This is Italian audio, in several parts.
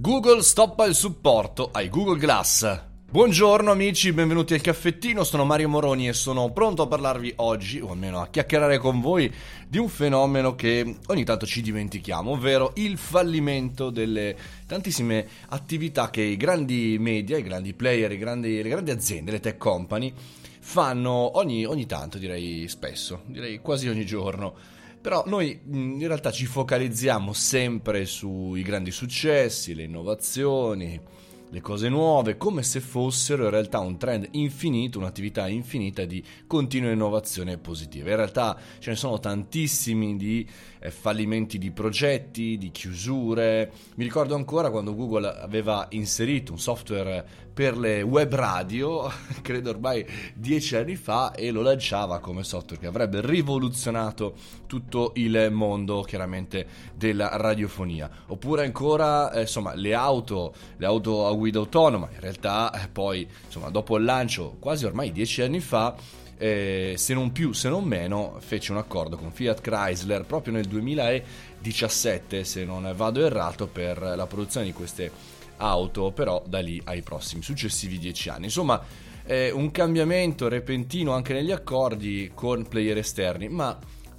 Google stoppa il supporto ai Google Glass. Buongiorno amici, benvenuti al caffettino, sono Mario Moroni e sono pronto a parlarvi oggi, o almeno a chiacchierare con voi, di un fenomeno che ogni tanto ci dimentichiamo, ovvero il fallimento delle tantissime attività che i grandi media, i grandi player, i grandi, le grandi aziende, le tech company fanno ogni, ogni tanto, direi spesso, direi quasi ogni giorno però noi in realtà ci focalizziamo sempre sui grandi successi, le innovazioni, le cose nuove, come se fossero in realtà un trend infinito, un'attività infinita di continua innovazione positiva. In realtà ce ne sono tantissimi di eh, fallimenti di progetti, di chiusure. Mi ricordo ancora quando Google aveva inserito un software per le web radio, credo ormai dieci anni fa, e lo lanciava come software che avrebbe rivoluzionato tutto il mondo chiaramente della radiofonia. Oppure ancora, eh, insomma, le auto, le auto a guida autonoma, in realtà eh, poi, insomma, dopo il lancio, quasi ormai dieci anni fa, eh, se non più, se non meno, fece un accordo con Fiat Chrysler proprio nel 2017, se non vado errato, per la produzione di queste auto, però da lì ai prossimi successivi dieci anni. Insomma, è un cambiamento repentino anche negli accordi con player esterni, ma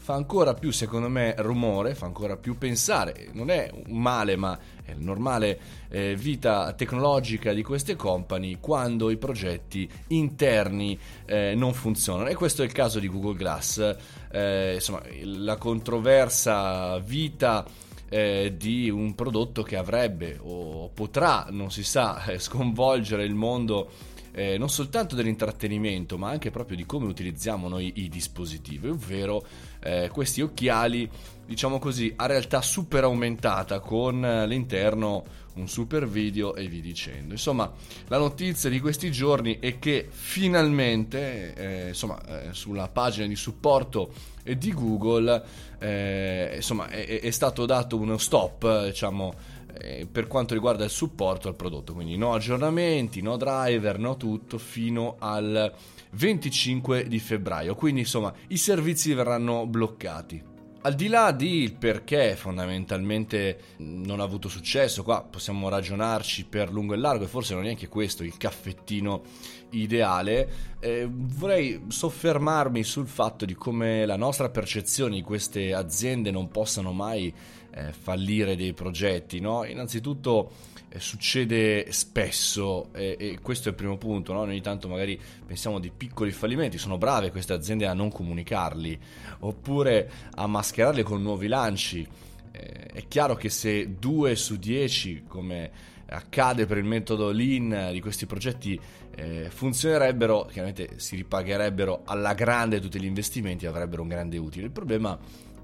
fa ancora più, secondo me, rumore, fa ancora più pensare. Non è un male, ma è la normale eh, vita tecnologica di queste company quando i progetti interni eh, non funzionano. E questo è il caso di Google Glass. Eh, insomma, la controversa vita eh, di un prodotto che avrebbe o potrà, non si sa, eh, sconvolgere il mondo eh, non soltanto dell'intrattenimento, ma anche proprio di come utilizziamo noi i dispositivi, ovvero eh, questi occhiali, diciamo così, a realtà super aumentata con all'interno un super video e vi dicendo. Insomma, la notizia di questi giorni è che finalmente, eh, insomma, eh, sulla pagina di supporto di Google, eh, insomma, è, è, stato dato uno stop, diciamo, eh, per quanto riguarda il supporto al prodotto, quindi no aggiornamenti, no driver, no tutto fino al 25 di febbraio. Quindi, insomma, i servizi verranno bloccati. Al di là di perché fondamentalmente non ha avuto successo, qua possiamo ragionarci per lungo e largo e forse non è neanche questo il caffettino ideale, eh, vorrei soffermarmi sul fatto di come la nostra percezione di queste aziende non possano mai eh, fallire dei progetti. No? Innanzitutto eh, succede spesso e, e, questo è il primo punto, no? ogni tanto magari pensiamo di piccoli fallimenti, sono brave queste aziende a non comunicarli oppure a mascherarli con nuovi lanci. Eh, è chiaro che se due su dieci, come accade per il metodo Lean di questi progetti eh, funzionerebbero, chiaramente si ripagherebbero alla grande tutti gli investimenti e avrebbero un grande utile. Il problema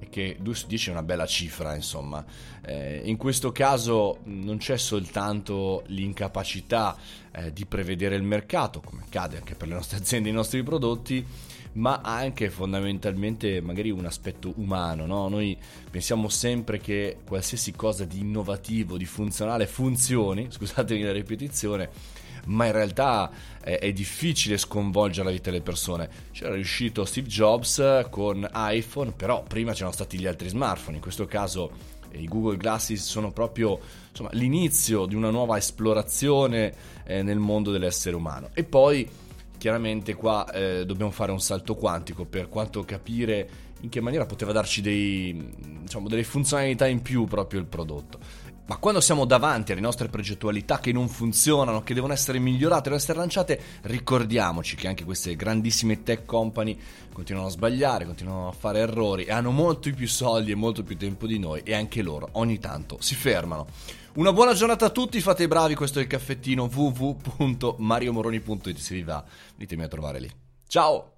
che 2 su 10 è una bella cifra, insomma. Eh, in questo caso non c'è soltanto l'incapacità eh, di prevedere il mercato, come accade anche per le nostre aziende e i nostri prodotti, ma anche fondamentalmente magari un aspetto umano. No? Noi pensiamo sempre che qualsiasi cosa di innovativo, di funzionale funzioni, scusatemi la ripetizione, ma in realtà è, è, difficile sconvolgere la vita delle persone. C'era riuscito Steve Jobs con iPhone, però prima c'erano stati gli altri smartphone, in questo caso eh, i Google Glasses sono proprio insomma, l'inizio di una nuova esplorazione eh, nel mondo dell'essere umano. E poi chiaramente qua eh, dobbiamo fare un salto quantico per quanto capire in che maniera poteva darci dei, diciamo, delle funzionalità in più proprio il prodotto. Ma quando siamo davanti alle nostre progettualità che non funzionano, che devono essere migliorate, devono essere lanciate, ricordiamoci che anche queste grandissime tech company continuano a sbagliare, continuano a fare errori e hanno molto più soldi e molto più tempo di noi e anche loro ogni tanto si fermano. Una buona giornata a tutti, fate i bravi, questo è il caffettino www.mariomoroni.it se vi va, venitemi a trovare lì. Ciao!